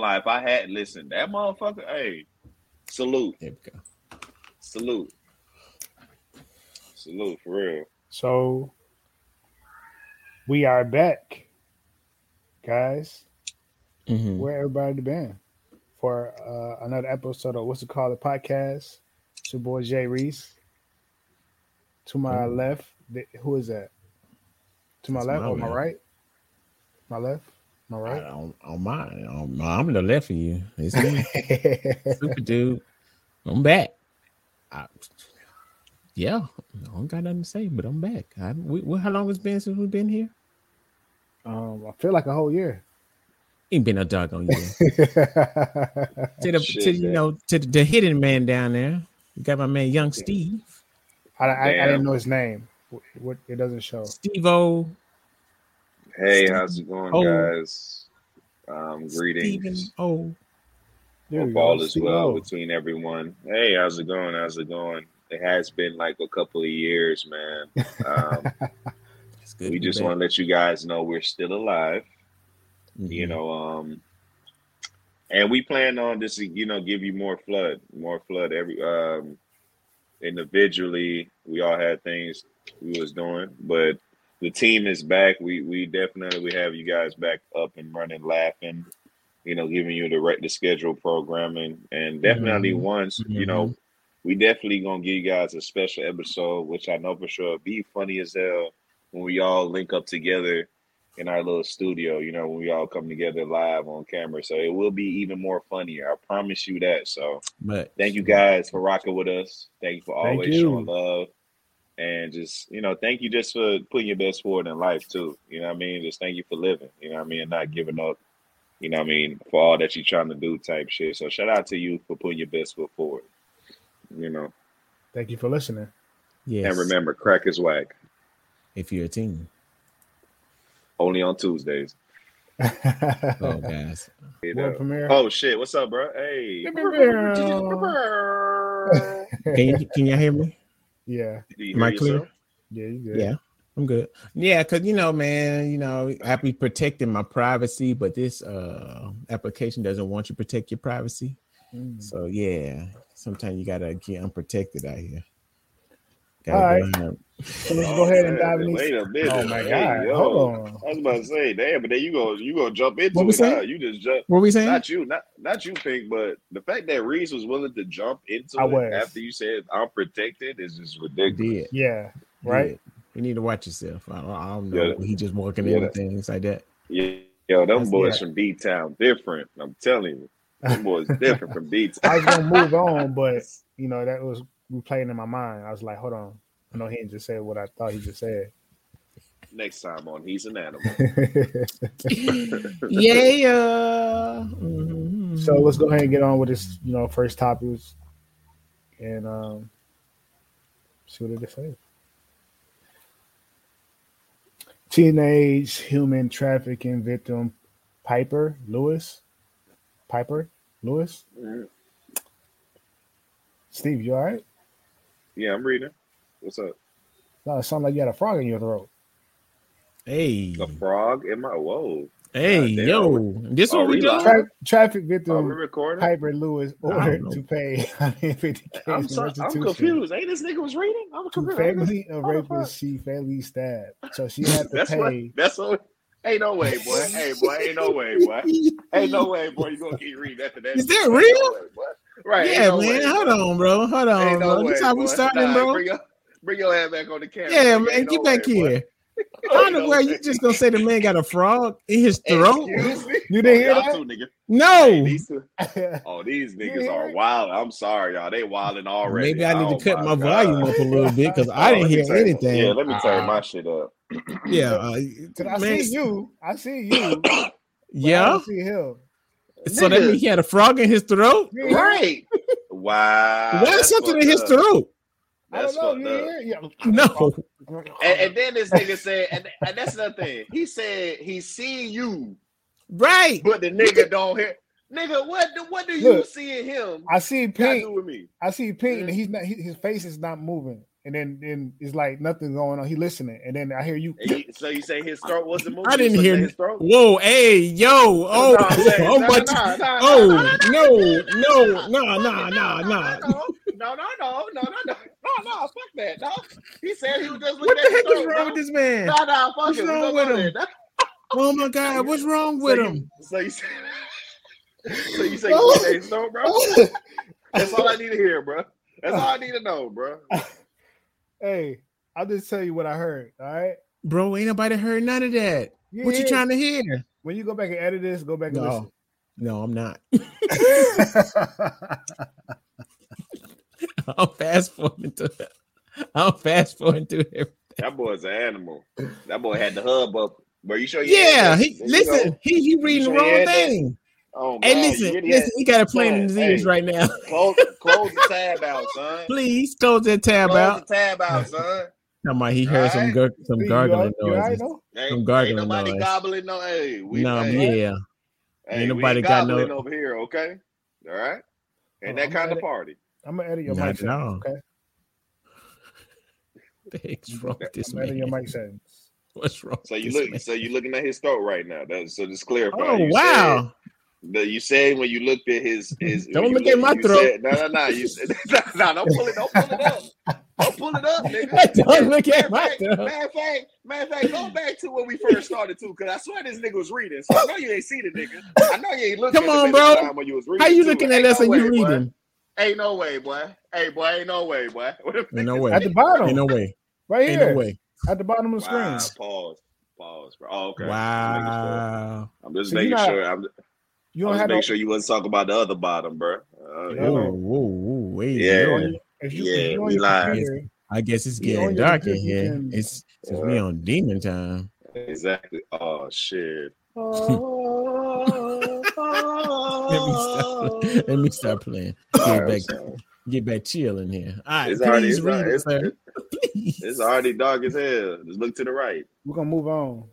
lie. If I had listen, that motherfucker, hey, salute, There we go. salute, salute for real. So we are back, guys. Mhm. Where everybody been for uh, another episode of what's it called? The podcast. It's your boy Jay Reese. To my Mhm. left, th- who is that? To my That's left my or my right? My left. My I right. don't, on my, on my, I'm in the left of you. It's me, super dude. I'm back. I, yeah, I don't got nothing to say, but I'm back. I, we, we, how long it's been since we've been here? um, I feel like a whole year. Ain't been a doggone year. to the, Shit, to you man. know, to the, the hidden man down there. You got my man, Young Steve. I, I, I didn't know his name. What, what it doesn't show. Steve O. Hey, how's it going, Oh. guys? Um, greetings. O. There Hope all is well O. between everyone. Hey, how's it going? How's it going? It has been like a couple of years, man. Um, It's good. we just want to let you guys know we're still alive. you Mhm. know um and we plan on just you know give you more flood more flood every um individually we all had things we was doing but the team is back we we definitely we have you guys back up and running laughing you know giving you the right the schedule programming and definitely Mhm. once you know we definitely gonna give you guys a special episode which i know for sure be funny as hell when we all link up together in our little studio, you know, when we all come together live on camera. So it will be even more funnier. I promise you that. So But thank you guys for rocking with us. Thank you for always you. showing love. And just, you know, thank you just for putting your best forward in life too. You know what I mean? Just thank you for living. You know what I mean? And not giving up, you know what I mean, for all that you're trying to do type shit. So shout out to you for putting your best foot forward. You know. Thank you for listening. yeah And remember, crack is whack. if you're a team, Only on Tuesdays. oh guys, You know. premiere. Oh shit, what's up, bro? Hey. can you can y'all hear me? Yeah, Do Am I clear? yourself? yeah, you good. Yeah, I'm good. Yeah, because you know, man, you know, I be protecting my privacy, but this uh application doesn't want you to protect your privacy. Mm. So yeah, sometimes you gotta get unprotected out here. All right. behind- So let's go ahead and dive in. Wait a minute. Oh my Hey, god! yo. Hold on. I was about to say, damn, but then you go you go jump into What we it. Nah, saying? you just jump. What were we saying? Not you, not not you, Pink, but the fact that Reese was willing to jump into I it was. after you said I'm protected is just You ridiculous. did Yeah, right. Yeah. You need to watch yourself. I don't, I don't know. Yeah. He just walking Yeah, in that- and things like that. Yeah, yo, them That's- boys yeah. from B Town different. I'm telling you, them boys different from B I Town. I was gonna move on, but you know that was replaying in my mind. I was like, hold on. I know he didn't just say what I thought he just said. Next time on He's an Animal. yeah. Mhm. so let's go ahead and get on with this. You know, first topics, and um, see what they say. Teenage human trafficking victim Pieper Lewis. Pieper Lewis. Steve, you all right? Yeah, I'm reading. What's up? No, it sounded like you had a frog in your throat. Hey, A frog in my whoa. hey, Goddamn. yo, this Oh, what we we doing? Tra- traffic victim recording? Pieper Lewis I don't ordered know. to pay 150k I'm in sorry, I'm confused. Hey, this nigga was reading? I'm to confused. family of What the fuck? rapist she fatally stabbed. So she had to That's pay. what. That's what. Ain't no way, boy. hey, boy. Ain't no way, boy. Ain't no way, boy. You gonna keep reading after that? Is that Ain't no real? way, boy. Right? Yeah, no man. way, hold on, bro. Hold on, Ain't no bro. way, This how we boy. starting, Nah, bro. Bring your, bring your head back on the camera. Yeah, nigga. man. Ain't Get no back way, here. I don't know where you just gonna say the man got a frog in his throat. You didn't hear Y'all that? too, nigga. Hey, No. these two, oh, these niggas are wild. I'm sorry, y'all. They wilding already. Maybe I need Oh, to cut my, God. volume up a little bit because I Oh, didn't hear turn- anything. Yeah, let me turn Uh, my shit up. Yeah, uh, Cause I man, see you. I see you. yeah. I see him. So that means he had a frog in his throat. You ain't hear it? Right. Wow. What's that's something in fucked his up. throat? I don't know. fucked You up. ain't hear it? No. And, and then this nigga said, and, and that's another thing. He said he seen you, Right. but the nigga don't hear. Nigga, what do what do you see in him? I see Got to pink. with me. I see pink, and he's not. He, his face is not moving. And then then it's like nothing going on. He listening, and then I hear you. And you- so you say his throat wasn't moving? I didn't hear. his throat. Whoa, hey, yo, oh, No, saying- oh, no, but- no, no, no, oh, no, no, no, no, no, no, no. no, no, no, no, no, no, no, no, fuck that, no. He said he was just looking What the heck is wrong with this man? No, no, fuck What's it. we wrong with him? Oh my God, what's wrong with him? So you say, so you say you look at his throat, bro? That's all I need to hear, bro. That's all I need to know, bro. Hey, I'll just tell you what I heard. All right. Bro, ain't nobody heard none of that. What you Yeah. trying to hear? When you go back and edit this, go back and No, no, I'm not. I'm fast forwarding to it. I'm fast forwarding to it. That boy's an animal. That boy had the hub up. Bro, you sure you Yeah, he listen. He he reading sure the wrong had that? thing. Oh, Hey, God, you listen, really listen. He got a plain Man, disease hey. right now. close, close the tab out, son. Please close that tab Close out. Close the tab out, son. Talking about he heard some Alright. gar- some You gargling all- you all right, noises. though? Ain't, Some ain't nobody noise. gobbling no. Hey, we, no, hey, yeah. hey, ain't we nobody got no- gobbling over here, okay? All right, Hold ain't that oh, kind I'm of edit- party. I'm gonna edit your Not mic at all. settings. Okay. What the heck's wrong with this I'm editing your mic settings. What's wrong? So you with look, man? so you looking at his throat right now. That, so just clarify. Oh you wow! Said, the, you said when you looked at his his. Don't when you look at my throat. Said, no, no, no. You said no, no. Don't pull it. Don't pull it up. Don't pull it up, nigga. Don't look Matter at my fact- throat. Matter of fact, matter of fact, go back to when we first started too, because I swear this nigga was reading. So I know you ain't seen it, nigga. I know you ain't looking. Come at on, bro. time When you was reading How you too. looking at us no and you way, boy. reading? Ain't no way, boy. Hey, boy, ain't no way, boy. Ain't no way. At the bottom, Ain't no way. right Ain't here, no way. at the bottom of the Wow, screen. pause, pause, bro. Oh, okay. Wow. I'm just So making you're not- sure. I'm, You I'm don't just have making no. sure you wasn't talking about the other bottom, bro. Uh, Yeah. Whoa, whoa, whoa, wait. Yeah. yo. You, Yeah, if you on we your live. I guess it's getting your dark in here. It's since we on demon time. Exactly. Oh shit. Let me stop. Let me stop playing. Get Alright, back, so get back chill in here. All right, It's already- please it's read already- it, sir. Please. It's already dark as hell. Just look to the right. we're gonna move on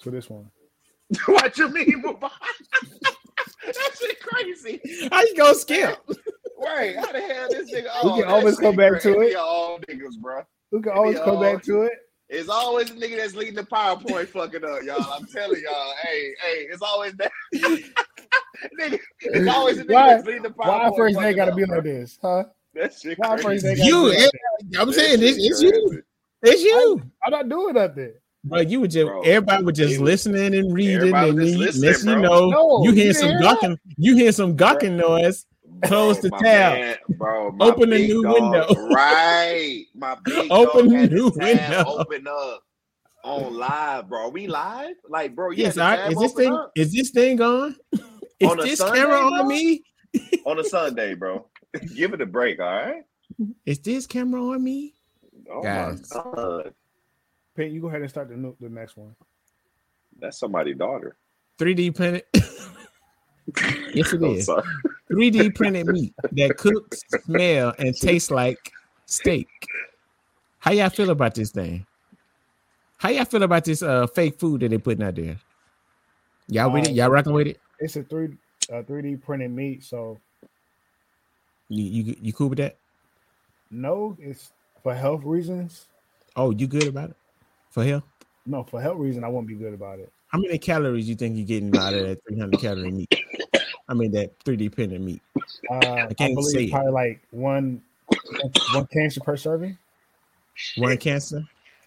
to this one. what you mean? move on? that shit crazy. How you gonna skip? Wait, how the hell this nigga? We Oh, can always come back to it. Be All niggas, bro. We can always come all- back to it. It's always the nigga that's leading the PowerPoint fucking up, y'all. I'm telling y'all. Hey, hey, it's always that. nigga, it's always the nigga Why- that's leading the PowerPoint. Why first day gotta up, be bro. like this, huh? That shit Why crazy. first day gotta You, be like it- I'm That saying it's, shit it's you. It's you. I'm not doing nothing. Bro, you would just Bro, everybody was just listening and reading, and then you, listening, next you know, No, you hear you some didn't gawking, you hear some gawking noise. Close the tab. man, bro. Open a new dog- window. Right. My big Open dog new window. Open up on live, bro. Are we live? Like, bro, Yes, I, is this thing up is this thing on? Is On a this Sunday, camera bro? on me? on a Sunday, bro. Give it a break, all right? Is this camera on me? Oh Guys. my god. Pete, you go ahead and start the new, the next one. That's somebody's daughter. 3D printed. yes, it I'm is. sorry. 3D printed meat that cooks, smell, and tastes like steak. How y'all feel about this thing? How y'all feel about this uh fake food that they putting out there? Y'all with it? Um, Y'all rocking with it? It's a three uh, 3D printed meat, so You you you cool with that? no, it's for health reasons. Oh, you good about it? For hell? No, for health reason, I won't be good about it. How many calories you think you're getting out of that 300 calorie meat? I mean that 3D printed meat. Uh, I, can't believe say it. probably like one one cancer per serving. One cancer.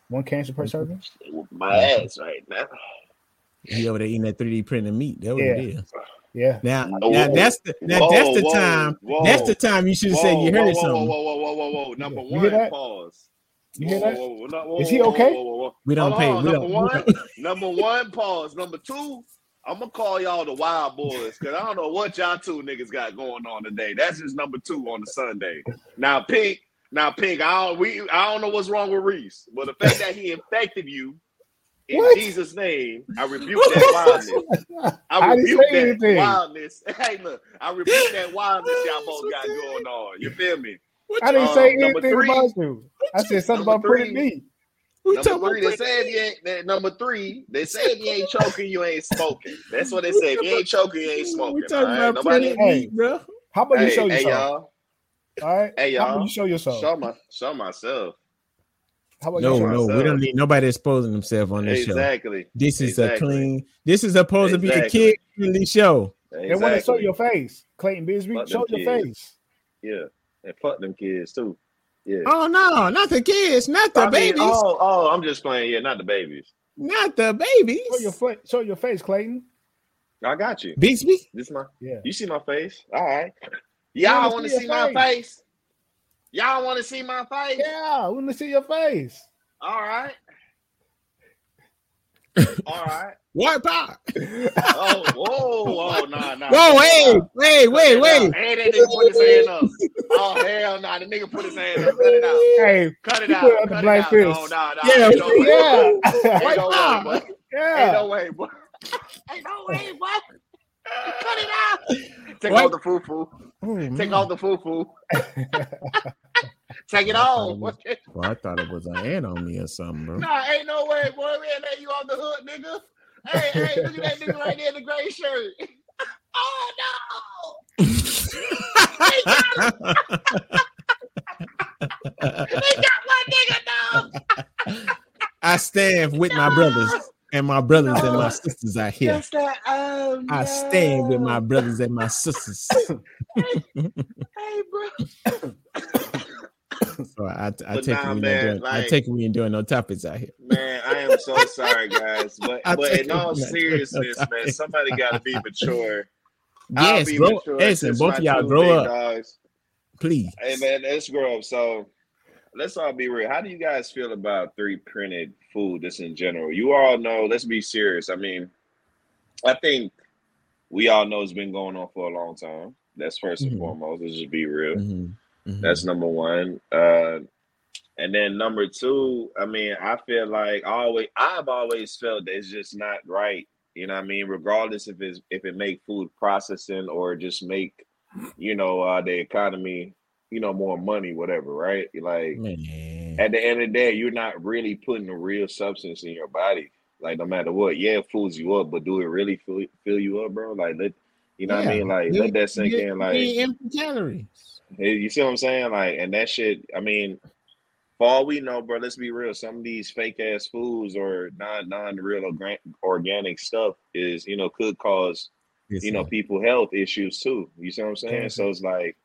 One cancer per serving. Whoop My ass right now. He over there eating that 3D printed meat. That's what it is. Yeah. Now, Oh, now that's the now Whoa, that's the whoa, time. whoa. That's the time you should have said you heard whoa, something. Whoa, whoa, whoa, whoa, whoa, whoa. Number one, pause. You hear Whoa, that? whoa, whoa, whoa, Is he okay? We don't Hold pay. we number don't, one. Number one, pause. Number two, I'm gonna call y'all the Wild Boys because I don't know what y'all two niggas got going on today. That's just number two on the Sunday. Now, Pink. Now, Pink. I don't. We. I don't know what's wrong with Reese, but the fact that he infected you in What? Jesus' name, I rebuke that wildness. I I didn't rebuke say that anything. wildness. Hey, look, I rebuke that wildness y'all both got going on. You feel me? What I didn't Uh, say number anything three. about you. I said something Number about printed three. meat. we Number talking three, they about said if you ain't that number three, they said if you ain't choking, you ain't smoking. That's what they said. If you ain't choking, you ain't smoking. We talking all right? about Nobody, printed Hey. meat, bro. How about you hey, show hey, yourself? y'all. All right. Hey, How about y'all. you show yourself? Show my show myself. How about No, you? no, we don't need nobody exposing themselves on this show. Exactly. This is a clean. This is supposed to be a kid friendly show. They want to show your face, Clayton Bisbee. Fuck Show your kids. face. Yeah. And fuck them kids too. Yeah. Oh no, not the kids, not the I mean, babies, oh, oh, I'm just playing. Yeah, not the babies. not the babies. Show your foot. Show your face, Clayton. I got you. Bixby. This my Yeah. you see my face? All right. wanna Y'all want to see see my face. face? Y'all want to see my face? Yeah, I want to see your face. All right. All right. What pop? Oh, whoa, whoa, nah, nah. Whoa, wait, wait, wait, wait. Hey, that nigga put his hand up. Oh hell, nah, the nigga put his hand up. Cut it out. Hey, Cut it out. put it up Cut the it black out. fist. No, nah, nah. Yeah, Ain't no way. yeah, Ain't no way, Wow. boy. Ain't yeah. no way, boy. Ain't no way, boy. Cut it out. Take What? off the foo foo. Oh, Take man. off the foo foo. Take it off. Well, I thought it was an ant on me or something, bro. Nah, ain't no way, boy. We ain't let you off the hook, nigga. Hey, hey, look at that nigga right there in the gray shirt. Oh no! He got, my nigga, dog. I stand with my brothers and my brothers and my sisters out here. That. Um, I stand with my brothers and my sisters. Hey, bro. So I, I take nah, it we man, ain't doing, I take we ain't doing no topics out here. Man, I am so sorry, guys. But but in all seriousness, man, somebody got to be mature. Yes, be grow. mature Listen, both of y'all grow up, Dogs. please. Hey man, let's grow up. So let's all be real. How do you guys feel about three printed food just in general? You all know, let's be serious. I mean, I think we all know it's been going on for a long time. That's 1st and Mhm. foremost. Let's just be real. Mhm, mhm. That's number one. Uh and then number two, I mean, I feel like always I've always felt that it's just not right. You know what I mean? Regardless if it's if it make food processing or just make, you know, uh the economy, you know, more money, whatever, right? Like man. at the end of the day, you're not really putting the real substance in your body. Like no matter what, yeah, it fools you up, but do it really fill, fill you up, bro? Like let you know what I mean? Like You- let that sink you- in. Like empty calories. You see what I'm saying? Like, and that shit. I mean, for all we know, bro. Let's be real. Some of these fake ass foods or non non real organ- organic stuff is you know could cause you know people health issues too. You see what I'm saying? So it's like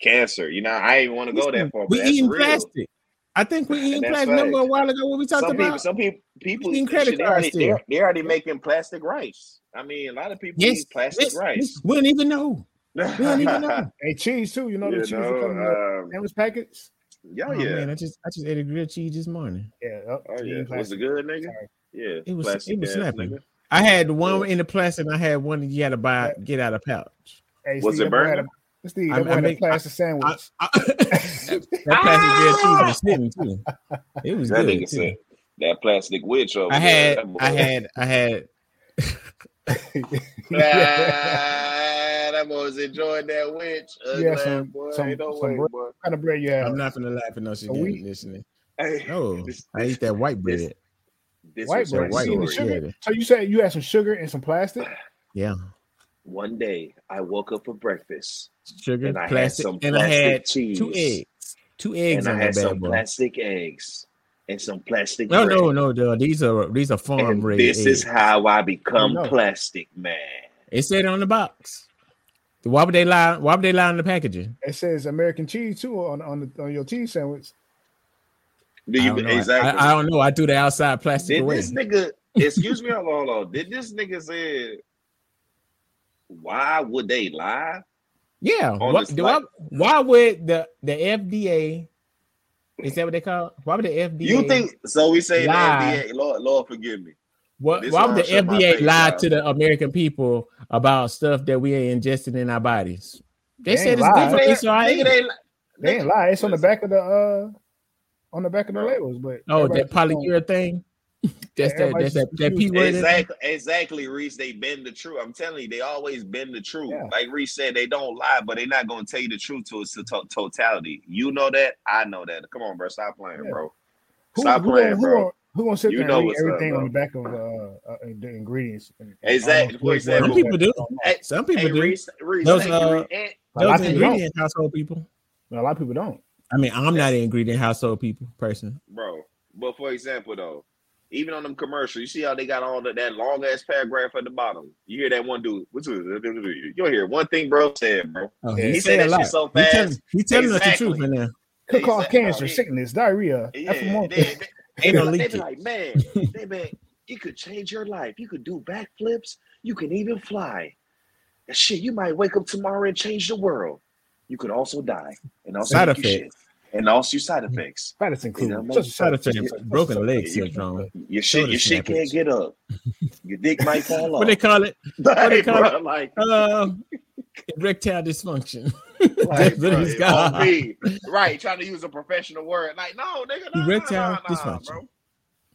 cancer. You know, I even want to go that far, we eating real. plastic. I think we eating plastic. Remember a while ago what we talked Some people, about? some people, people, eating credit they cards already, still. they're, they're already making plastic rice. I mean, a lot of people yes, eat plastic yes, rice. yes. We don't even know. We don't even know. Hey, cheese too. You know the you cheese that come in the know, um, sandwich packets. yeah, Oh, yeah. man, I just I just ate a grilled cheese this morning. Yeah. Oh, Oh yeah, eat was it good, nigga? Sorry. Yeah, It was- plastic it was ass snapping. nigga. I had one Yeah. in the plastic and I had one that you had to buy get out of pouch. Hey, Was Steve, it that burning? Steve, I- that I had a make- plastic sandwich. I, I, that plastic grilled cheese was sitting too. It was That good nigga too. said that plastic witch over I had that boy- I had I had Ah, that boy was enjoying that witch. Ugly Yeah, some- boy. some- Ain't no some way, bread. boy. what kind of bread you have? I'm not gonna laugh at no shit A again wheat? listening. Hey, No, this- I eat that white bread. this White bread. her white You the bread, sugar? yeah. So you said you had some sugar and some plastic? Yeah. One day, I woke up for breakfast Sugar, And I had plastic, and I had cheese. two eggs. Two eggs and I had some boy. plastic eggs and some plastic. No, bread. no, no, no. These are these are farm And raised this eggs. is how I become You know. plastic man. It said on the box. Why would they lie? Why would they lie on the packaging? It says American cheese too on on, the, on your cheese sandwich. Do I you don't know. exactly? I, I don't know. I threw the outside plastic Did away. this nigga? Excuse me, hold on, hold on. Did this nigga say? Why would they lie? Yeah. On Why, this, why would the the FDA? Is that what they call? it? Why would the FDA? You think so? We say the Lie. FDA. Lord, Lord, forgive me. What, why would the FDA face lie out. to the American people about stuff that we ain't ingesting in our bodies? They, They said it's lie. good for Nigga, us, so I nigga, they They ain't lie. It's on the back of the uh on the back of the labels, but Oh, that just don't- polyurethane. That's that. everybody That's that. That p word. Exactly, exactly, Reese. They bend the truth. I'm telling you, they always bend the truth. Yeah. Like Reese said, they don't lie, but they're not gonna tell you the truth to its to- totality. You know that. I know that. Come on, bro. Stop playing, Yeah. bro. Who, Stop who, playing, who, bro. gonna- who gonna sit You there know and read what's up, everything on the back of uh, uh the ingredients? and- and Exactly. all For example- Some people do. Hey, Some people hey, do. Reese, Reese, Those, thank uh, you, Reese. And- A lot Those of people don't. ingredient household people. A lot of people don't. I mean, I'm not an ingredient household people person. bro. but for example, though, even on them commercials, you see how they got all that, that long ass paragraph at the bottom. You hear that one dude. What's it? You'll hear one thing, bro said, bro. Oh, he, he said said a that shit lot. so He fast. telling, he telling us the truth in there. Could cause cancer, sickness, diarrhea. Yeah, FMO. they, they, Ain't no they be like, man, they man, you could change your life. You could do backflips. You can even fly. And shit, you might wake up tomorrow and change the world. You could also die and also Side make you effects. Shit. and also side effects. That's included. You know, Such Side effects, such broken such a- leg you- syndrome. Your shit, your shit can't get up. Your dick might fall off. What they call it? like, they call bro, like, Uh, erectile dysfunction. like, That's bro, it's on called. right? Trying to use a professional word. Like, no, nigga, no, Erectile no, no, no, dysfunction. bro.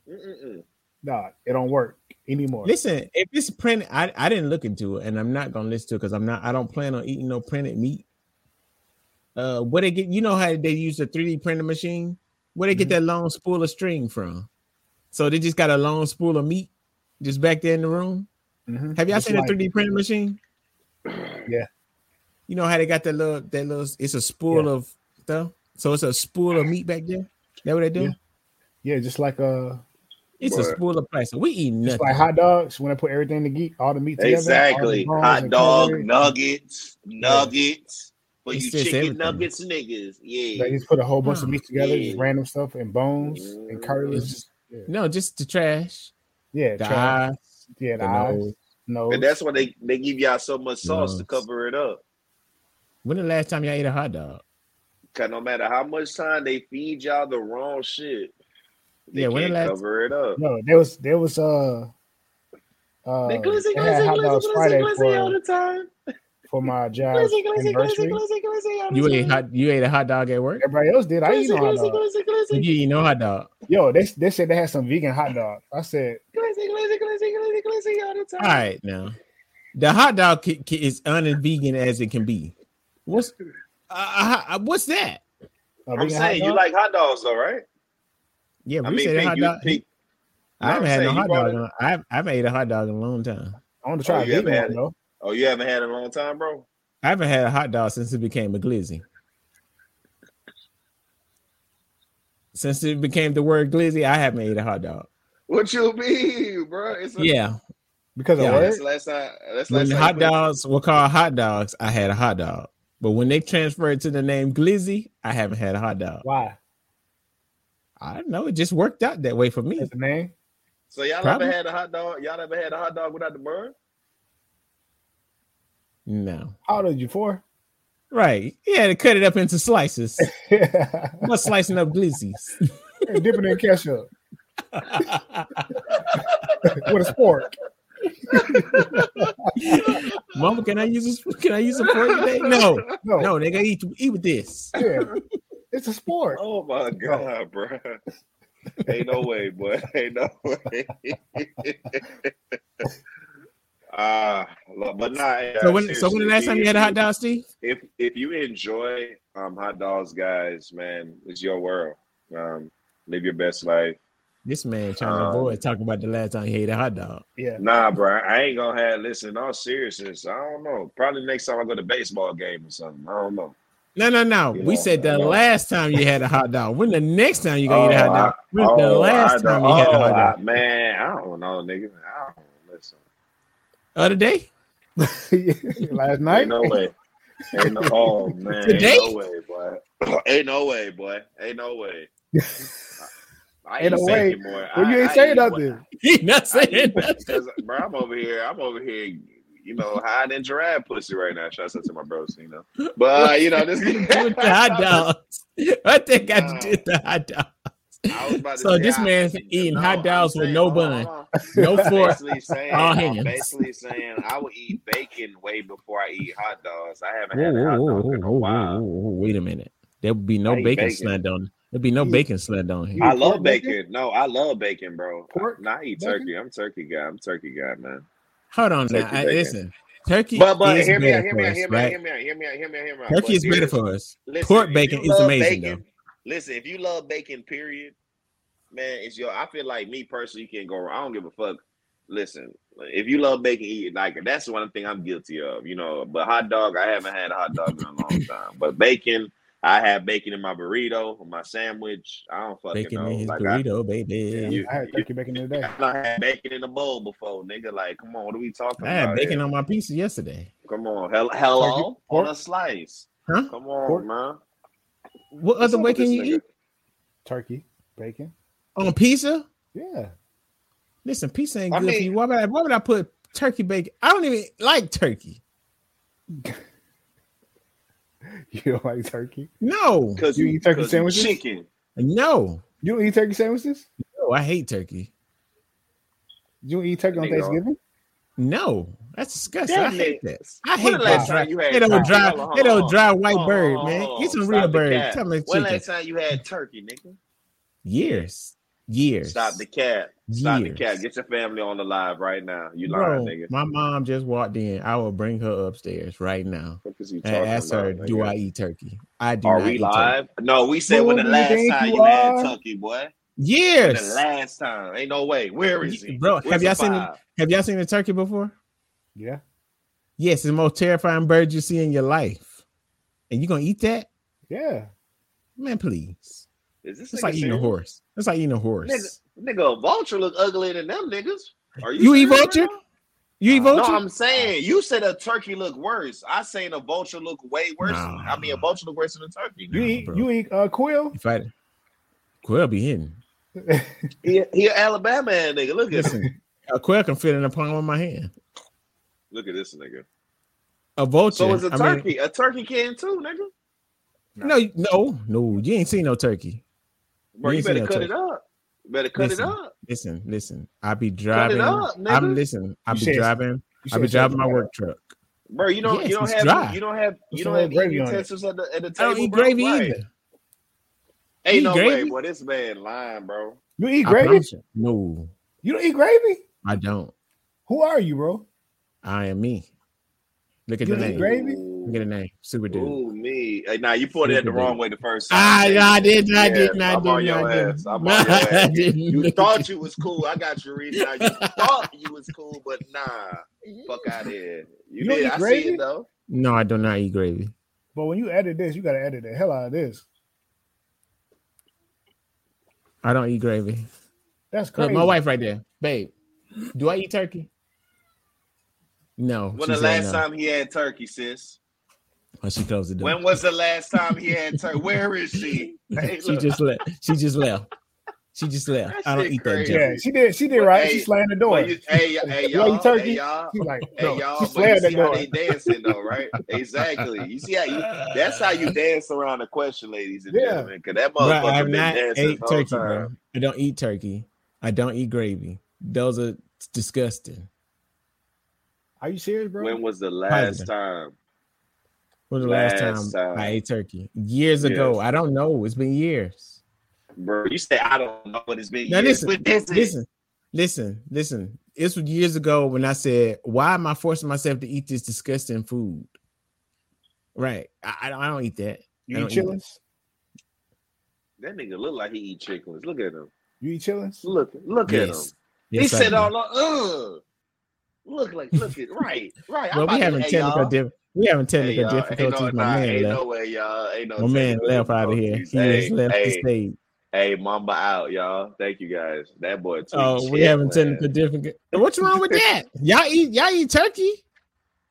Mm-mm-mm. Nah, it don't work anymore. Listen, if it's printed, I, I didn't look into it, and I'm not gonna listen to it because I'm not. I don't plan on eating no printed meat. Uh, where they get? You know how they use the 3D printer machine? Where they get Mhm. that long spool of string from? So they just got a long spool of meat just back there in the room. Mhm. Have y'all Just seen like- a 3D printer machine? Yeah. You know how they got that little that little it's a spool Yeah. of stuff. So it's a spool of meat back there. That what they do? Yeah. Yeah, just like uh, It's a spool of plastic. We eat just nothing. like hot dogs when I put everything to geek, all the meat together. Exactly. Hot dog, cartilage. nuggets, nuggets. For It's you chicken everything. nuggets niggas. Yeah. They just put a whole bunch of meat together, Yeah. just random stuff and bones and cartilage. Just, yeah, no, just the trash. yeah, The trash. eyes, yeah, the the eyes, nose. nose. And that's why they, they give y'all so much sauce to cover it up. When the last time y'all ate a hot dog? Cause no matter how much time they feed y'all the wrong shit, they Yeah, when the can't last- cover it up. no, there was there was uh, uh They glizzy, they had glizzy, glizzy, glizzy, glizzy all the time. For my job Glizzy, glizzy, glizzy, glizzy, glizzy You ate hot. You ate a hot dog at work. Everybody else did. I eat no hot dog. glizzy, glizzy, You eat no hot dog. Yo, they they said they had some vegan hot dog. I said, glizzy, glizzy, glizzy, glizzy, glizzy all the time. All right, now the hot dog ki- ki- is un-vegan as it can be. What's uh, uh, what's that? a I'm vegan hot saying you like hot dogs though, right? Yeah, I we mean, said a hot dog. Pete, I haven't I'm had no hot dog. it- In, I I haven't ate a hot dog in a long time. I want to try Oh, a vegan one though. Oh, you haven't had it a long time, bro. I haven't had a hot dog since it became a glizzy. Since it became the word glizzy, I haven't ate a hot dog. What you mean, bro? It's a, Yeah, Because of Yeah, what? That's last time. That's when last time hot dogs were called hot dogs, I had a hot dog. But when they transferred to the name glizzy, I haven't had a hot dog. Why? I don't know. It just worked out that way for me. That's the name. So y'all Probably. ever had a hot dog? Y'all ever had a hot dog without the bun? No. How old are you for? Right. Yeah, to cut it up into slices. Dipping What's slicing up glizzies? Dipping in ketchup with a fork. Mama, can I use a can I use a fork today? No, No, no, nigga, eat eat with this. yeah, it's a sport. Oh my god, bro! Ain't no way, boy. Ain't no way. Ah, but not. yeah, So when so when the last time you had a hot dog, Steve? If if you enjoy um hot dogs, guys, man, it's your world. Um, live your best life. This man trying to Um, avoid talking about the last time he ate a hot dog. Yeah, Nah, bro, I ain't gonna have. Listen, all seriousness, I don't know. Probably next time I go to baseball game or something. I don't know. No, no, no. You We know, said the know. last time you had a hot dog. When the next time you gonna eat a hot dog? I- When the oh, last I time don't- you had a oh, hot dog? I- man, I don't know, nigga. I don't listen. Other day? last night. Ain't no way. Ain't no. Oh man. Today? Ain't no way, boy. Ain't no way, boy. Ain't no way. I Ain't no eat way. bacon, boy. Well, you ain't I saying eat nothing. He not I saying eat- nothing. 'cause, bro, I'm over here. I'm over here. You know, hiding in giraffe pussy right now. Shout out to my bros, you know. But uh, you know, this with the hot dogs. What they got to do with the hot dog? I was about to So say, this I- man's eating no, hot I'm dogs with no bun, hold on. no I'm fork. basically saying, all I'm hands. basically saying I would eat bacon way before I eat hot dogs. I haven't Whoa, had a whoa, hot whoa, dog in a while. whoa, whoa, wait a minute. There would be no bacon, bacon. slammed on. There'd be no You- bacon slammed on here. I love bacon. bacon? No, I love bacon, bro. Pork Nah, I eat bacon? turkey. I'm turkey guy. I'm turkey guy, man. Hold on now. I, listen, turkey But but is hear me out, better hear for me out, us, hear me out, right? hear me out, hear me out, hear me out, hear me out. Turkey But is better for us. Listen, Pork bacon is amazing, bacon, Listen, if you love bacon, period, man, it's your. I feel like me personally, you can't go wrong. I don't give a fuck. Listen, if you love bacon, eat it. Like that's one thing I'm guilty of, you know. But hot dog, I haven't had a hot dog in a long time. But bacon, I have bacon in my burrito, my sandwich. I don't fucking Bacon know. in his Like, burrito, Yeah, baby. You- I had turkey bacon today. I, I had bacon in a bowl before, nigga. Like, come on, what are we talking about? I had about? bacon here? on my pizza yesterday. Come on, Hell, hello on a slice. Huh? Come on, Pork? man. What What's other way can you nigga? eat Turkey bacon. on pizza? Yeah. Listen, pizza ain't I good for you. Why would I? Why would I put turkey bacon? I don't even like turkey. You don't like turkey? No, Cause You eat turkey 'cause sandwiches? Chicken. no, You don't eat turkey sandwiches? no. I hate turkey. You don't eat turkey on Thanksgiving? No, that's disgusting. I hate it. that. I hate that. Dry, time you had that old turkey? dry, that hold dry white bird, man. Get some real bird. Tell me When chicken. last time you had turkey, nigga? Years, years. Stop the cat. Stop the cat. Get your family on the live right now. You lying, Bro, nigga. my mom just walked in. I will bring her upstairs right now What is you and ask her, about, "Do nigga? I eat turkey?" I do Are not we eat turkey. live? No, we said when the last time you you had turkey, boy. Years. The last time. Ain't no way. Where is he? Bro, have y'all seen? Have y'all seen a turkey before? Yeah. Yes, it's the most terrifying bird you see in your life, and you gonna eat that? Yeah. Man, please. Is this It's like eating a horse. It's like eating a horse. Nigga, nigga, a vulture look uglier than them niggas. Are you, You eat vulture? right? You eat No, vulture? No, I'm saying you said a turkey look worse. I saying a vulture look way worse. Nah. I mean, a vulture look worse than a turkey. You Nah, eat bro. you eat uh quill? if I quail be hidden. He, he an Alabama nigga. Look at him. A quail can fit in the palm of my hand. Look at this nigga. A vulture. So is a I mean, turkey. a turkey can too, nigga. no, no, no. You ain't seen no turkey. Bro, You you better no cut turkey. it up. You better cut Listen, it up. Listen, listen. I be Cut it driving. up, nigga. I'm listen. I You be driving. You I be driving my work truck. Bro, you don't Yes, you don't have dry. you don't have you don't have gravy eating on it. utensils at the at the I table. don't eat bro? gravy Right. either. Ain't Eat no gravy? way, boy. This man lying, bro. You eat gravy? promise you. No, You don't eat gravy? I don't. Who are you, bro? I am me. Look at You the name. gravy? Look at the name. Super dude. Ooh, me. Hey, nah, you put it the wrong dude. way the first time. Ah, Nigga. no, I didn't. I Yeah, didn't. I I'm on didn't. your ass. I'm No, on your I ass. didn't. You thought you was cool. I got your Reese. Now you thought you was cool, but nah. Fuck out of here. You, You don't did. eat I see gravy? it though. No, I do not eat gravy. But when you edit this, you gotta edit the hell out of this. I don't eat gravy. That's Look, my wife right there, babe. Do I eat turkey? No. When she the last no. time he had turkey, sis? Oh, she closed the door. When was the last time he had turkey? Where is she? Hey, she just left. She just left. She just left. That I don't shit eat that crazy. junk. yeah, she did. She did But, right. hey, she slammed the door. You, hey, hey, You like y'all, turkey? hey, y'all, She's like, hey, y'all. she But you slammed the see how door. they dancing though, right? Exactly. You see how you? That's how you dance around the question, ladies and Yeah. gentlemen. Because that motherfucker I been not dancing ate turkey, time. bro. I don't eat turkey. I don't eat gravy. Those are disgusting. Are you serious, bro? When was the last Positive. time? When was the last, Last time, time. I ate turkey? Years ago. I don't know. It's been years. Bro, you say I don't know what it's been. Now years. listen, What is it? listen, listen, listen. This was years ago when I said, "Why am I forcing myself to eat this disgusting food?" Right? I, I, don't, I don't eat that. you I eat don't eat that. chitlins? That nigga look like he eat chickens. Look at him. You eat chitlins? Look, look at him. Yes. he I said do. all the uh. Look like look at right, right. Well, we having technical y'all. diff- we having technical y'all. Ain't difficulties. no, my nah, man ain't left. no way, y'all. Ain't no my man left out of here. He difficulties. has left hey, the stage. Hey, Mamba out, y'all. Thank you guys. That boy. tweet Oh, we having technical difficulties. What's wrong with that? Y'all eat y'all eat turkey?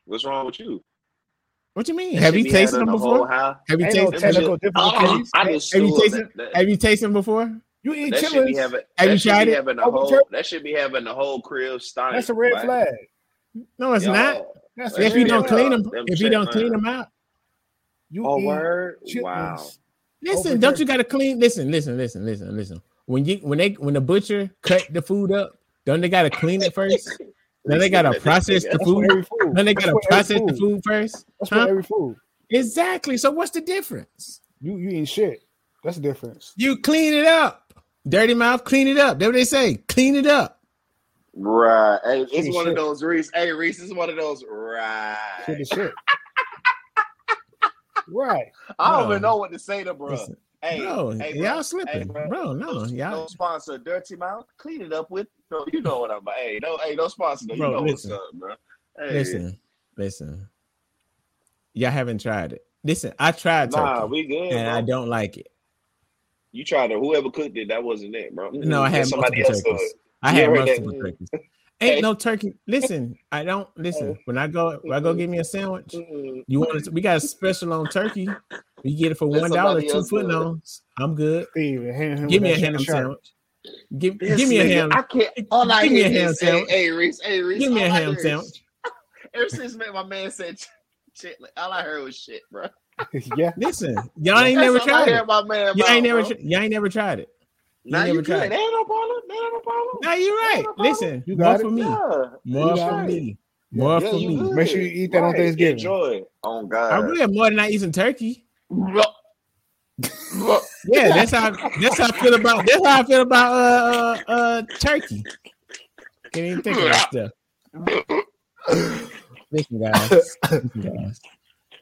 What's wrong with you? What you mean? That Have you tasted them before? Have you tasted? Technical difficulties. Have you tasted? Have you tasted them before? You eat That should be having. Have that you should tried be it? having the Oh, whole. tried- That should be having the whole crib stank. That's a red boy. flag. No, it's Y'all- not. That's If you don't clean them, Them if you don't clean them out, You Oh eat word! chitlins. Wow. listen. Over Don't turkey. you got to clean? Listen, listen, listen, listen, listen. When you when they when the butcher cut the food up, don't they got to clean it first? Then they got to process the food. food. Then they got to for every process the food. food first. That's Huh? for every food. Exactly. So what's the difference? You you eat shit. That's the difference. You clean it up. Dirty mouth, clean it up. That's what they say. Clean it up. Right. Hey, it's Shit, one shit. of those Reese. Hey, Reese is one of those. Right. is shit. right. I don't Bro. even know what to say to bro. Listen, Hey, bro, hey, y'all bro. slipping, Hey, bro. bro. No, no, y'all. no sponsor, Dirty Mouth. Clean it up with. No, you know what I'm about. Hey, no, hey, no sponsor. though. You know listen. what's up, bro. Hey, Listen, listen. Y'all haven't tried it. listen, I tried turkey Nah, we good. and bro. I don't like it. You tried to whoever cooked it, that wasn't it, bro. No, I had somebody multiple else turkeys. I had heard that? multiple turkeys. Ain't no turkey. Listen, I don't listen. When I go, when I go get me a sandwich, Mm, you want it? We got a special on turkey. You get it for Let one dollar, two else foot nose. I'm good. Steve, Give me a ham sharp. sandwich. Give, This give me a ham. I can't. All I Give me a ham is, sandwich. Hey, hey, Reese. Hey, Reese. Give me a all I ham sandwich. Ever since my man said shit, all I heard was shit, bro. yeah. Listen, y'all ain't never That's all tried it. My man y'all ain't never. Bro. Y'all ain't never tried it. You Nah, never you tried good. it. Ain't no problem. Ain't no problem. No, you're right. no. Listen, You more got for me. Yeah. More You for got me. More Yeah, for me. good. Make sure you eat that on Right. Thanksgiving. Enjoy. Oh God, I God. really more than I eat eating turkey. Bro. Bro. Yeah, that's how that's how I feel about that's how I feel about uh uh, uh turkey. Can't even think of that stuff. Listen, guys. Listen, guys.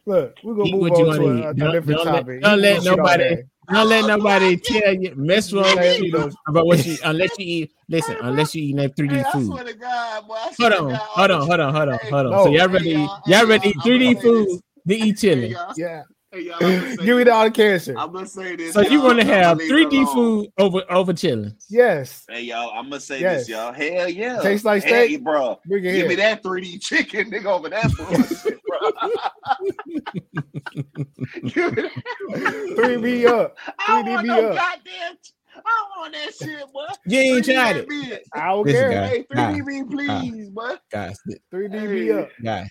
Look, we're gonna Eat move what you on wanna a, a Don't- different don't let- topic. don't let can shit all nobody- day. Don't let nobody tell you mess wrong with you Cheetos. about what you unless you eat. Listen, unless you eat that 3D Hey, I food. swear to God, boy. I Hold on, God, hold on, hold on, hold on, Hey, hold on. no. So y'all Hey, ready? y'all, Y'all ready to eat y'all, I'm 3D food? this. to eat chili. y'all. Yeah. Hey, y'all, I'm gonna say Give me the all the cancer. I'm gonna say this. So you y'all. want to have 3D food over over chili? Yes. Hey y'all, I'm gonna say Yes. this, y'all. Hell yeah. Tastes like Hell, steak? bro. Bring it Give here. me that 3D chicken, nigga, over that bullshit, bro. Give me that. Three B up. I don't 3D no up. goddamn. I want that shit, boy. You ain't 3D tried it. I don't Listen, care. guys. Hey, 3D, please, boy. guys. Three D Hey. Up. Guys,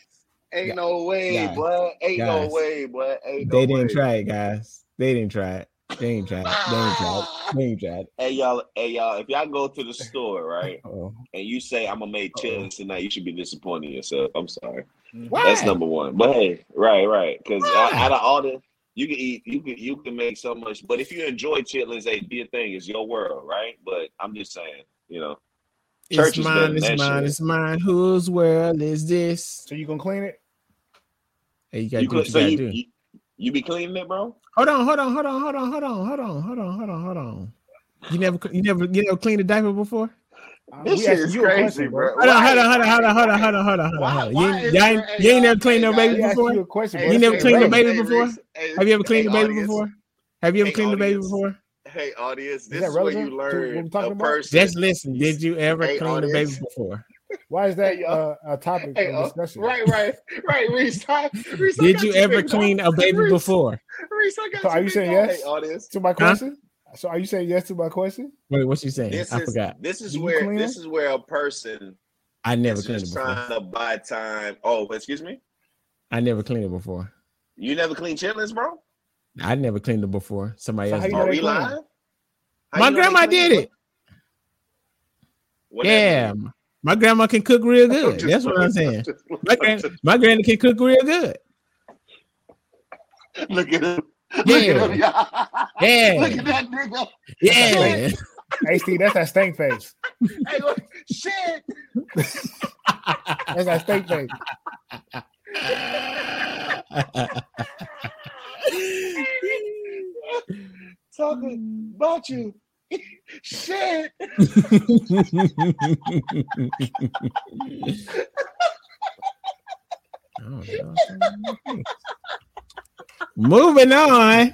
Ain't Yeah. no way, Guys. boy. Ain't no way, boy. Ain't they no didn't way. try it, guys. They didn't try it. They ain't tried it. They ain't tried it. They ain't tried it. Hey y'all, hey y'all, if y'all go to the store, right, Oh, and you say I'm gonna make chitlins tonight, you should be disappointed yourself. I'm sorry. Mm-hmm. why? That's number one. But hey, right, right. Because out of all the you can eat, you can you can make so much. But if you enjoy chitlins, hey, be a thing. It's your world, right? But I'm just saying, you know, It's Church is mine. It's mine. shit. It's mine. Whose world is this? So you gonna clean it? Hey, you gotta you do what you so gotta you, do. you you be cleaning it, bro. Hold on, hold on, hold on, hold on, hold on, hold on, hold on, hold on, hold on. You never, you never, you never cleaned a diaper before? Uh, This shit is crazy, bro. Hold on, hold on, hold on, hold on, hold on, hold on, hold on, hold Why- on. You why ain't, is y'all there- ain't, hey, ain't never cleaned no baby before. you a question, Hey. You never cleaned a baby before? Have you ever cleaned a baby before? Have you ever cleaned a baby before? Hey, audience, this that is where you to what learn talking a about? person. Just listen. Did you ever clean a baby before? Why is that Hey, uh, a topic Hey, of uh, discussion? right, right, right, Reese. I- Reese, Did got you ever clean dog. a baby Reese, before? Reese, I got So are you saying dog. yes? Hey. To my question? So are you saying yes to my question? Wait, what you saying? This I is forgot. this is Do where this is where a person I never is cleaned it just before. trying to buy time. Oh, excuse me. I never cleaned it before. You never clean chitlins, bro? I never cleaned it before. Somebody So else how you Are we clean? lying? How My you know they grandma did it. What Yeah, mean? My grandma can cook real good. That's what I'm saying. My grand, my granny can cook real good. Look at him. Look Yeah. at him, y'all. Yeah. Look at that nigga. Yeah, Hey Steve, that's that stank face. Hey, look. Shit. That's that stank face. Talking about you. Shit. Oh. Moving on.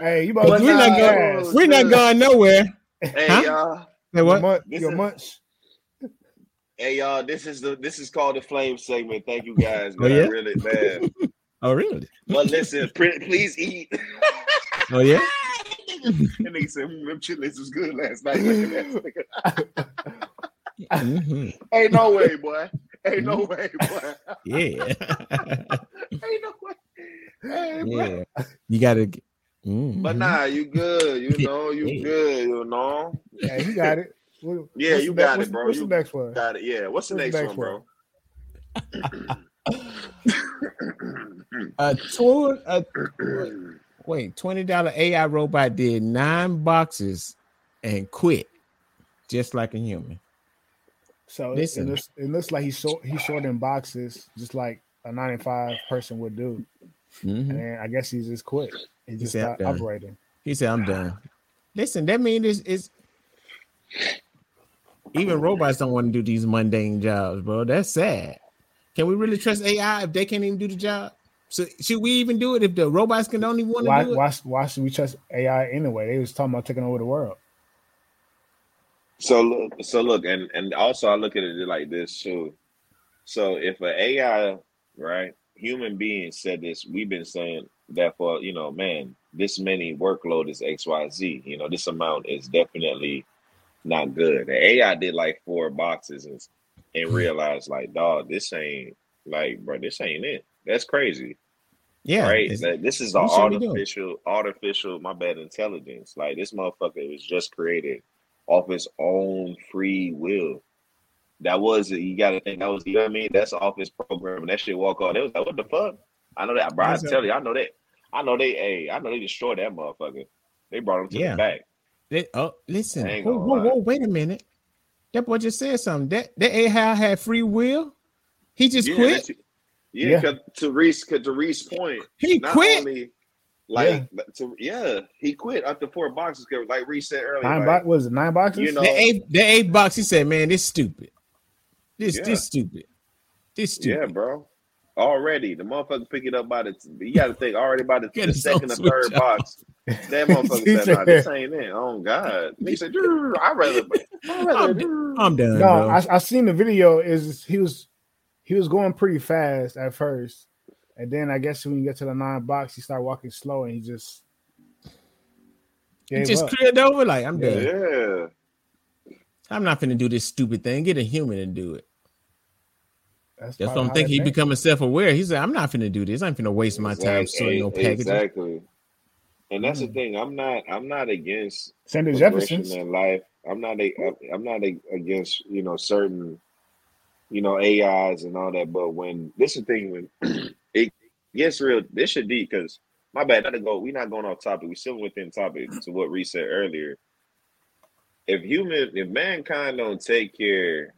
Hey, you about to we're, not that going. was We're not going nowhere. Hey Huh? y'all. Say your, what? munch, This your is- munch. Hey y'all. This is the this is called the flame segment. Thank you guys, Oh, man. yeah? I really man. Oh, really? But listen, please eat. Oh, yeah. that they said, mm, them chitlins was good last night. Look at that nigga. Mhm. Ain't no way, boy. Ain't no Mm-hmm. way, boy. Yeah. Ain't no way. Hey, boy. yeah. You gotta. get- Mhm. But nah, you good. You know, you Yeah. good. You know. Yeah, you got it. What- Yeah, you got what's, it, bro. What's You the next one? Got it. Yeah. What's the What's next, the one, next bro? a tour. A, wait, twenty dollar AI robot did nine boxes and quit, just like a human. So it, it Listen. looks it looks like he's short he's short in boxes, just like a 95 person would do. Mhm. And I guess he's just quit. He just said, "I'm operating. He said, "I'm done." Listen, that means it's, it's even robots don't want to do these mundane jobs, bro. That's sad. Can we really trust AI if they can't even do the job? So should we even do it if the robots can only want to Why, do it? why, why should we trust AI anyway? They was talking about taking over the world. So look, so look, and and also I look at it like this too. So if an AI, right, human beings said this, we've been saying that for you know, man, this many workload is X Y Z. You know, this amount is definitely not good. The AI did like four boxes and and hmm. realized like, dog, this ain't like, bro, this ain't it. That's crazy, yeah, right? That this is the what should we do? artificial, artificial, my bad, intelligence. Like this motherfucker was just created off his own free will. That was it. You got to think that was, you know what I mean? That's off his program. And that shit walk on. It was like, what the fuck? I know that, bro. I tell you, I know that. I know they, hey, I know they destroyed that motherfucker. They brought him to Yeah. the back. They- oh, listen. Whoa, whoa, whoa, wait a minute. That boy just said something. That that AI had free will. He just yeah, quit. That's- Yeah, Yeah. to Reese, to Reese's point, He not quit. only like to yeah, he quit after four boxes. 'cause Like Reese said earlier, Nine like, box was it nine boxes? You know- the eighth, the eighth box. He said, "Man, this stupid. This Yeah. this stupid. This stupid." Yeah, bro. Already, the motherfucker pick it up by the. You got to think already by the, the second or third out. box. That motherfucker said, "Nah, said- this ain't it." Oh God, he said, "I rather, I rather." I'm, I'm done, No, bro. I, I seen the video. Is he was he was going pretty fast at first, and then I guess when you get to the nine box, he started walking slow, and he just he just up. cleared over. Like I'm done. yeah, I'm not finna do this stupid thing. Get a human and do it. That's, That's what I'm thinking. He think. becoming self-aware. He said, "I'm not finna do this. I'm finna waste my time Exact- sorting no packages." Exactly. And that's the Mm. thing. I'm not. I'm not against Send Jefferson progression in life. I'm not. A, I'm not a, against you know certain, you know AIs and all that. But when this is the thing when it gets real, this should be because my bad. Not to go. We're not going off topic. We're still within topic to what Reese said earlier. If human, if mankind don't take care,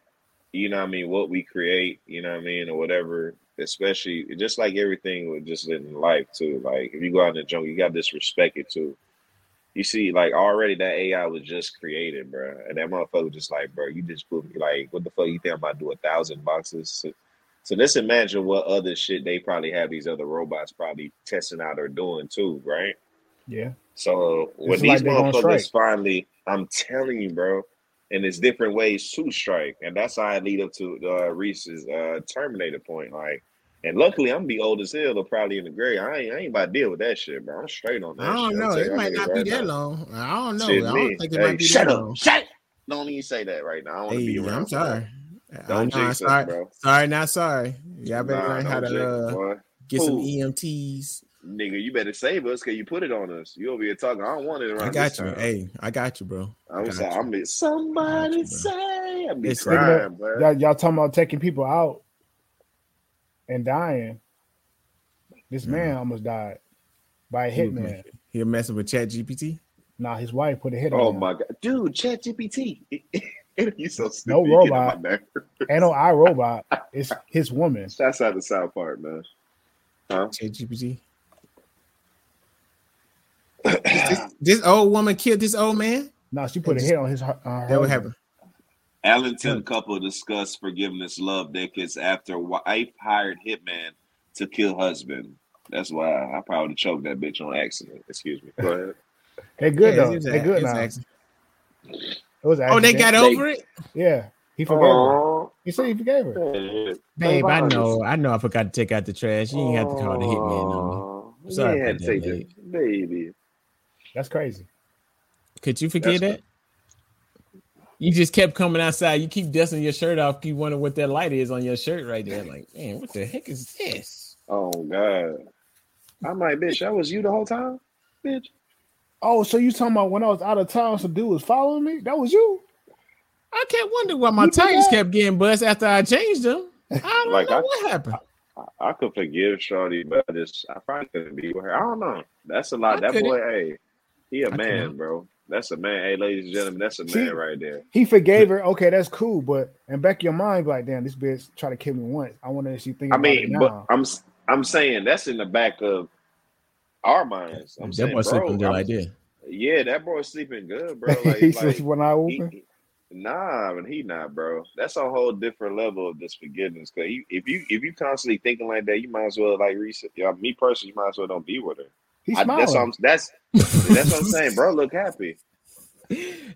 you know I mean, what we create, you know I mean, or whatever. Especially just like everything with just in life too. Like if you go out in the jungle, you got to disrespect it too. You see, like already that AI was just created, bro, and that motherfucker just like, bro, you just put me like, what the fuck you think I'm about to do a thousand boxes? So, so let's imagine what other shit they probably have these other robots probably testing out or doing too, right? Yeah, So when It's these like motherfuckers finally, I'm telling you, bro, and it's different ways to strike, and that's how I lead up to uh, Reese's uh, Terminator point. Like, and luckily I'm be old as hell, or probably in the grave. I ain't, I ain't about to deal with that shit, bro. I'm straight on that. I don't shit. Know. It might not right be that now. long. I don't know. Shit, I don't think it Hey, might be shut that up. long. Shut. Up. Don't even say that right now. I don't want to be Hey, around. I'm for that. sorry. Don't I'm jinx us, sorry. bro. Sorry, not sorry. Y'all better Nah, learn how don't to jinx uh, boy. get some EMTs. Nigga, you better save us because you put it on us. You over here talking. I don't want it around. I got this you. time. Hey, I got you, bro. I'm got sorry. I'm be, somebody bro. say. I'm be crying, bro. y'all, y'all talking about taking people out and dying. This Mhm. man almost died by a hitman. He messing with Chat GPT. Nah, his wife put a hit on him. Oh him. my god, dude, Chat GPT. you so stupid. No You get on my robot. nerves. Ain't no iRobot. It's his woman. Shouts out to South Park, man. Huh? Chat GPT. this, this old woman killed this old man. No, she put a hit on his. Uh, That would husband. Happened. Allentown couple discuss forgiveness love decades after wife hired hitman to kill husband. That's why I probably choked that bitch on accident. Excuse me. Go ahead. They good Yeah, though. it They a- good it was now. accident. It was an Oh, they got over it. Yeah, he forgave her. Oh, He said he forgave her. man. Babe, I know, I know. I forgot to take out the trash. You ain't have to call the hitman on me. Sorry ain't had about to that, take the baby. That's crazy. Could you forget That's that? You just kept coming outside. You keep dusting your shirt off. Keep wondering what that light is on your shirt right there. Like, man, what the heck is this? Oh God. I'm like, bitch, that was you the whole time? Bitch. Oh, so you talking about when I was out of town, some dude was following me? That was you? I can't wonder why my You tires kept getting bust after I changed them. I don't Like, know I- what happened. I, I could forgive Shorty, but I just I probably couldn't be with her. I don't know. That's a lot. I that couldn't. boy, hey, he a I man, couldn't. bro. That's a man. Hey, ladies and gentlemen, that's a See- man right there. He forgave her. Okay, that's cool. But in back of your mind, like, damn, this bitch tried to kill me once. I wonder if she thinking I about it mean, now. but I'm I'm saying that's in the back of our minds. I'm that saying, boy bro, sleeping good I'm- like that. yeah, that boy's sleeping good, bro. Like, he like when I he, open. he- Nah, but he not, bro. That's a whole different level of this forgiveness. Cause you, if you if you constantly thinking like that, you might as well like reset. Yeah, me personally, you might as well don't be with her. He's I, that's what I'm, that's that's what I'm saying, bro. Look happy.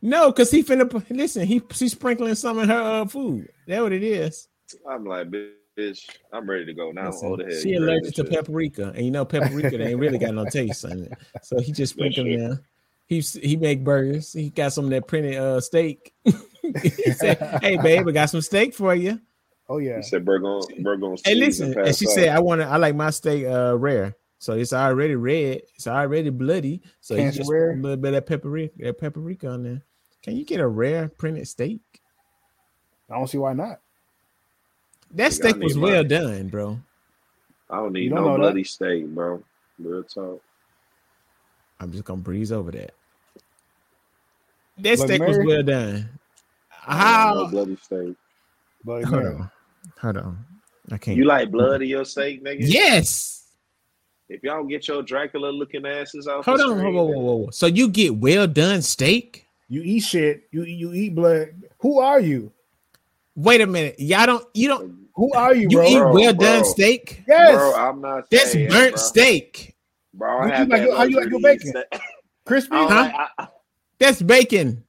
No, because he finna put- listen. He he's sprinkling some in her uh, food. That what it is. I'm like, bitch, I'm ready to go now. Listen, Hold the she You allergic to shit? paprika, and you know paprika they ain't really got no taste on it. So he just sprinkling shit. there. He he make burgers. He got some of that printed uh steak. he said, "Hey babe, I got some steak for you." oh yeah. He said, "Bro, going, bro, going." Hey, listen, and she said, "I want to. I like my steak uh rare, so it's already red. It's already bloody. So you Cancer just rare? a little bit of paprika, that paprika on there. Can you get a rare printed steak? I don't see why not. That I steak was mine. well done, bro. I don't need don't no know that? bloody steak, bro. Real talk. I'm just gonna breeze over that. That But steak was well done. I don't How? no bloody steak. But Hold man, on, hold on. I can't. You like blood in your steak, nigga? yes. If y'all get your Dracula looking asses off, Hold the on. Whoa, screen, whoa, whoa, whoa, whoa. So you get well done steak? you eat shit. You you eat blood. Who are you? Wait a minute. Y'all don't. You don't. Who are you, You bro? eat well bro. done steak? yes, Bro, I'm not. That's saying, burnt bro. steak. Bro, I What you have like- that how you like your bacon? crispy. Huh? I- I- That's bacon.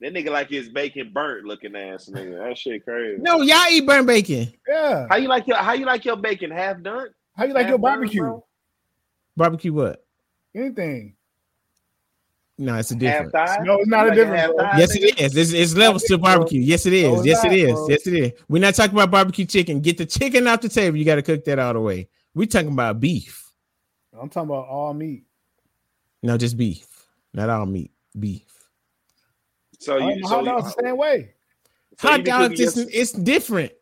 That nigga like his bacon burnt looking ass nigga. That shit crazy. No, y'all eat burnt bacon. Yeah. How you like your How you like your bacon half done? How you like Half your barbecue? bro? Barbecue what? Anything? No, it's a Half difference. No, it's not You a like difference, half bro. thigh, Yes, it is. It's, it's levels to barbecue. Yes, it No, it's Yes, it not, is. bro. Yes, it is. We're not talking about barbecue chicken. Get the chicken off the table. You got to cook that all the way. We're talking about beef. I'm talking about all meat. No, just beef. Not all meat. Beef. So you, my so hot dogs the same way. so Hot dogs, cooking it's, your- it's different.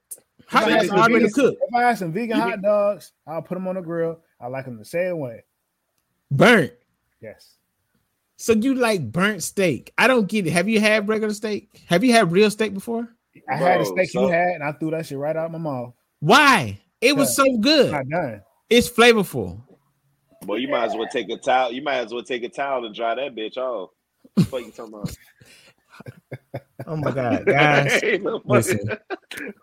Hot If I dogs had some already vegan- cooked. If I had some vegan hot dogs, I'll put them on the grill. I like them the same way. Burnt. Yes. So you like burnt steak. I don't get it. Have you had regular steak? Have you had real steak before? I had a steak so- you had, and I threw that shit right out of my mouth. Why? It was so good. Not done. It's flavorful. Well, you might as well take a towel. You might as well take a towel and dry that bitch off. What you talking about? Oh my god, guys. Listen. It-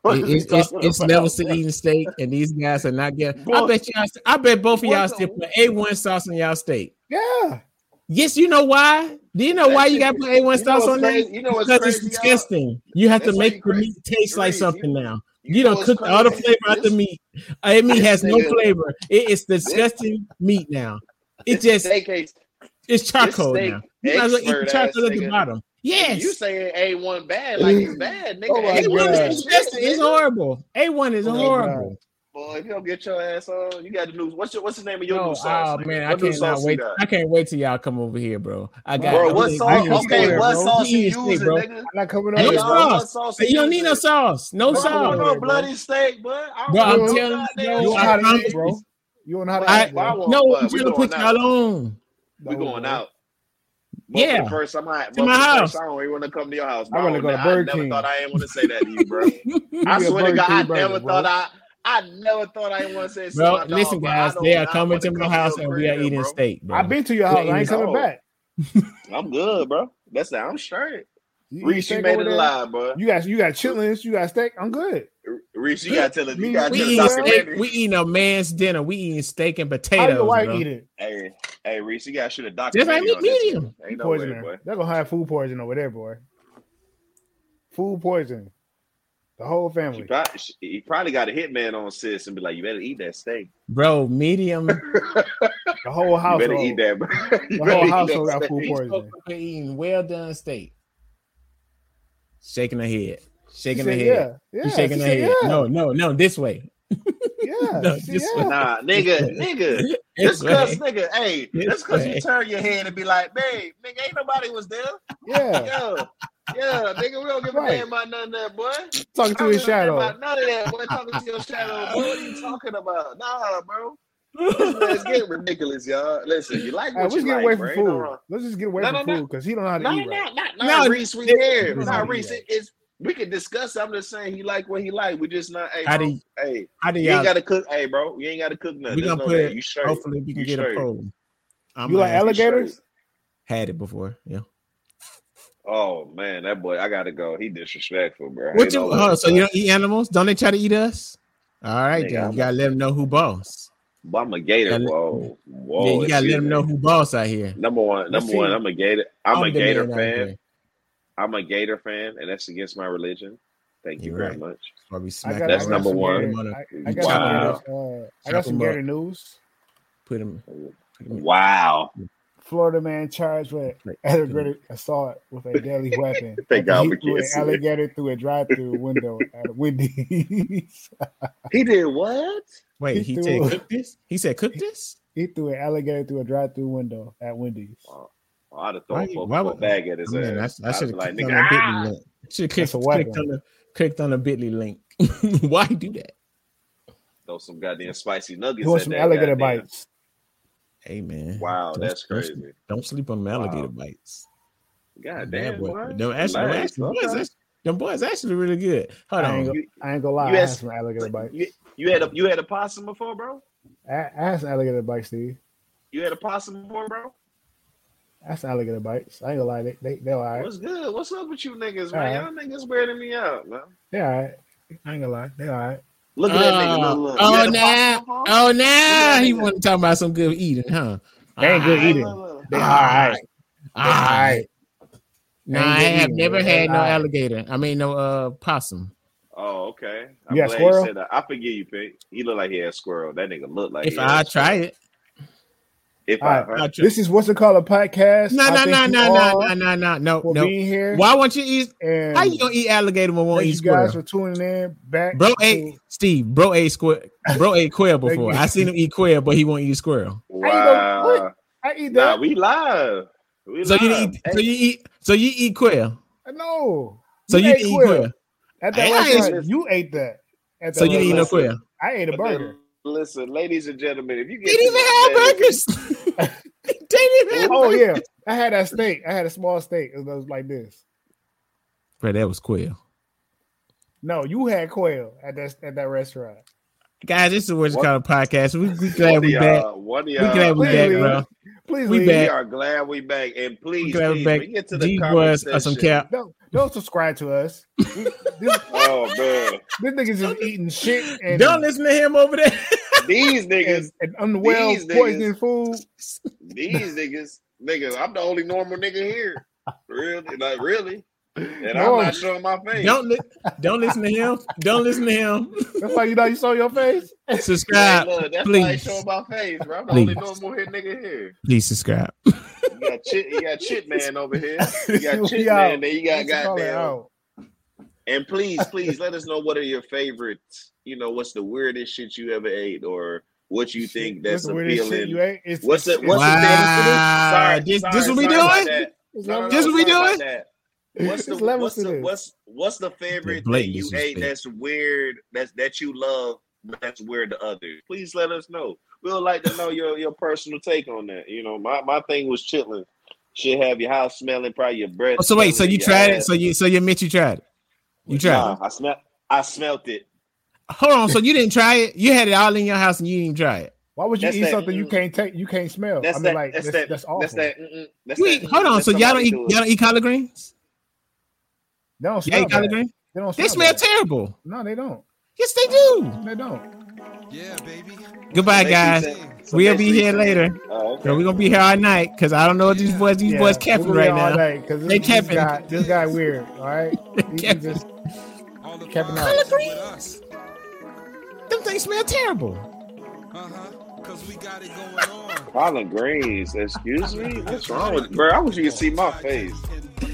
it's, it's, it's to bro? eating steak, and these guys are not getting. I bet y'all. I bet both of y'all still put A1 sauce on y'all steak. Yeah. Yes, you know why? Do you know That why you got to put A1 sauce on there? crazy? You know Because it's crazy, y'all? disgusting. You have to That's why make the meat taste like Reese, you- something now. You You don't cook all the crazy? flavor out the meat. Uh, meat this has no flavor. It is disgusting meat now. It just it's charcoal now. You might as well eat charcoal at the bottom. Yes. You saying A1 bad like it's bad, nigga. Oh A1 God. is disgusting. It's horrible. A1 is Oh my horrible. Boy, if you don't get your ass on, you got the new. What's your, what's the name of your No, new sauce? oh man, I What new cannot wait. I can't wait till y'all come over here, bro. I got Bro, I'm what eating- sauce? Okay, steak, what bro. sauce you eating steak, using, bro. nigga? I'm not coming No over Hey, there. y'all, sauce. what sauce you don't need no sauce. No I don't sauce. want bro. no bloody steak, but I Bro, don't I'm no telling you, You steak. know how to eat, bro. You don't know how to eat, bro. I want- No, but I'm we trying to put going y'all on. We No, going out. But Yeah. for the first time, I, To my the house. first time, I don't even want to come to your house. I wanna go to I never King. thought I didn't want to say that to you, bro. You I swear to God, I King burger, never bro. thought I. I never thought I didn't want to say. Bro, my dog, listen, bro. Guys, they are coming wanna my house and we are eating bro. steak, bro. I've been to your house. I ain't coming Oh. back. I'm good, bro. That's that. I'm straight. You Reese, you made it alive, bro. You got you got chitlins. You got steak. I'm good. Reese, you gotta tell us. You gotta We eating steak. We eating a man's dinner. We eating steak and potatoes. How potatoes, your wife bro. eat it? Hey, hey, Reese, you gotta shoot a Just like documentary me, medium. one. Ain't You no way, poisoner. boy. They're gonna have food poison over there, boy. Food poison. The whole She family. probably, he probably got a hitman on sis and be like, "You better eat that steak. Bro, medium. The whole You household. better eat that, bro. The whole eat household got steak." food These poison. folks eating well done steak. Shaking her head. Shaking her head. said, Yeah, She's yeah. shaking she her head. yeah. No, no, no, this way. yeah. No, she- just- yeah. Nah, nigga, nigga. This Just cause, nigga, hey, This just cause you turn your head and be like, babe, nigga, ain't nobody was there. yeah. Yeah, yeah, nigga, we don't give a Right. damn about none of that, boy. Talking I to his give shadow. About none of that, boy. Talking to your shadow, boy. What are you talking about? Nah, bro. It's getting ridiculous, y'all. Listen, you like All right, what let's you get like, away from Ain't no food. wrong. Let's just get away No, from no, no. food because he don't know how to No, eat no, right. no, no, No, Reese, we it- here. it's No, not Reese, it- it's we can discuss. it. I'm just saying he like what he like. We just not. Hey, How bro, do you- hey, How do you ain't got to cook. Hey, bro, you ain't got to cook nothing. We There's gonna no put it. You straight. Hopefully, we can You get a pro. I'm You like alligators? had it before. Yeah. Oh man, that boy, I gotta go. He disrespectful, bro. What you? no Oh, so you don't eat animals? Don't they try to eat us? All right, Nigga, then I'm you gotta let them know who boss. But I'm a gator. Gotta- Whoa, whoa. yeah, you gotta let them know who boss out here. Number one, number one. I'm a gator. I'm, a gator fan. Here. I'm a gator fan, and that's against my religion. Thank you You're very right. much. Probably smack got, That's number one. Gator- I, I got Wow. some Gators, uh, I got some 'em Gator news. Put them. Put 'em- Wow. Florida man charged with Right. aggravated assault with a deadly weapon. Thank God he we threw can't an see it. alligator through a drive-through window at a Wendy's. He did what? Wait, He he threw- said cook this. He said cook this. he threw an alligator through a drive-through window at Wendy's. Oh, I'd have thrown a why full would- bag at his I, mean, ass. I, I should have like, clicked nigga, on ah! Should have That's clicked, a clicked on the clicked on the Bitly link. Why do that? throw some goddamn spicy nuggets. He wants some alligator goddamn- bites. Hey man. Wow, Don't- that's don't crazy. sleep- Don't sleep on alligator Wow. bites. God damn, boy. boy. Them actually, them Relax, actually, boys, okay. actually- them boys actually really good. Hold I ain't, on. go, I ain't gonna lie. You I had some alligator bites. You, you had a you had a possum before, bro? I, I had some alligator bites, Steve. You had a possum before, bro? I had some alligator bites. I ain't gonna lie. They they they all right. What's good? What's up with you niggas, man? Alright. Y'all niggas weirding me out, man. They all right. I ain't gonna lie. They all right. Look at that nigga. Oh, Look, look. Oh had a now, possum oh now at he that. want to talk about some good eating, huh? They ain't good eating. Look, look, look. They all right. They all alright. right. No, I have eating. never had no alright. alligator. I mean, no uh possum. Oh, okay. I'm You got glad squirrel? you said that. I forgive you, Pink. He looked like he had squirrel. That nigga looked like If he had I squirrel. try it, If All I, right. I try. This is what's it called a podcast. No, I no, no, no, no, no, no, no, no. being here. Why won't you eat? And How you gonna eat alligator but won't eat you guys for tuning in. Back, Bro to- ate Steve. Bro ate squirrel. Bro ate quail before. I seen him eat quail, but he won't eat squirrel. How you gonna- what? wow. I eat Nah, that. we live. We So you eat. So you eat. So you eat quail. no. So you, ate eat quail. quail. At that I- I restaurant, ain't- you ate that. At So you didn't eat no quail. I ate a burger. Listen, ladies and gentlemen, if you get didn't even to have burgers. didn't even have Oh burgers. yeah, I had that steak. I had a small steak. It was like this. Bro, that was quail. No, you had quail at that at that restaurant. Guys, this is what's What? called a podcast. We, we glad of we back. y'all, one of We glad we Please back, bro. Please We we are glad we back. And please, we please, back. we get to the These comment boys some cap. Don't don't subscribe to us. This, Oh man, this nigga's just eating shit and Don't listen to him over there. these niggas, and unwell These niggas. poisoning food. these niggas, niggas. I'm the only normal nigga here. Really, like really, and No. I'm not showing my face. Don't li- don't listen to him. Don't listen to him. That's why you know you saw your face. Hey, Subscribe. look, that's why I ain't please. showing my face, bro. I'm the only Please. normal here nigga here. Please subscribe. You got chit, you got chit man over here. You got We chit out. man, then you got Let's call it goddamn. And please, please let us know what are your favorites. You know, what's the weirdest shit you ever ate, or what you think that's What's the weirdest shit appealing. you ate? It's, What's the it's- what's Wow. the thing? Sorry, This- sorry, this what we doing? that. it's No, no, levels- This what we sorry doing? That. What's the It's levels what's to the what's what's the favorite thing you ate disrespect. that's weird that's that you love but that's weird to others? Please let us know. We would like to know your your personal take on that. You know, my my thing was chitlin. Should have your house smelling, probably your breath. Oh, so wait, so you your tried it? So you so you admit you tried it? You tried Nah, it? I smell I smelt it. Hold on. So you didn't try it? You had it all in your house and you didn't try it? Why would you That's eat that- something you mm, can't take? You can't smell. That's I mean, that. like that's, that's, that. that's awful. That's that. mm-mm, that's You that hold on. let So y'all don't eat y'all don't eat collard greens? They don't Y'all smell eat collard bad. greens? They don't They smell, smell bad. terrible. No, they don't. Yes, they do. They don't. Yeah, baby. Goodbye, guys. saying- so We'll be here later. Oh, okay. So we're gonna be here all night because I don't know what these boys these Yeah, boys we'll capping right now. night, 'cause They this, this capping. guy, this guy weird. All right, he, he Capping. just All the Kevin vibes Hart. with us. Them things smell terrible. Uh-huh. Cause we got it going on. Collard greens, excuse me? What's wrong with bro? I wish you could see my face.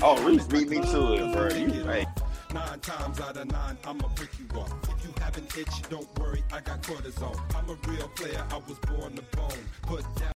Oh, Reese beat me to it, bro. You hey. Nine times out of nine, I'ma pick you up. If you have an itch, don't worry, I got cortisone. I'm a real player, I was born to bone. Put down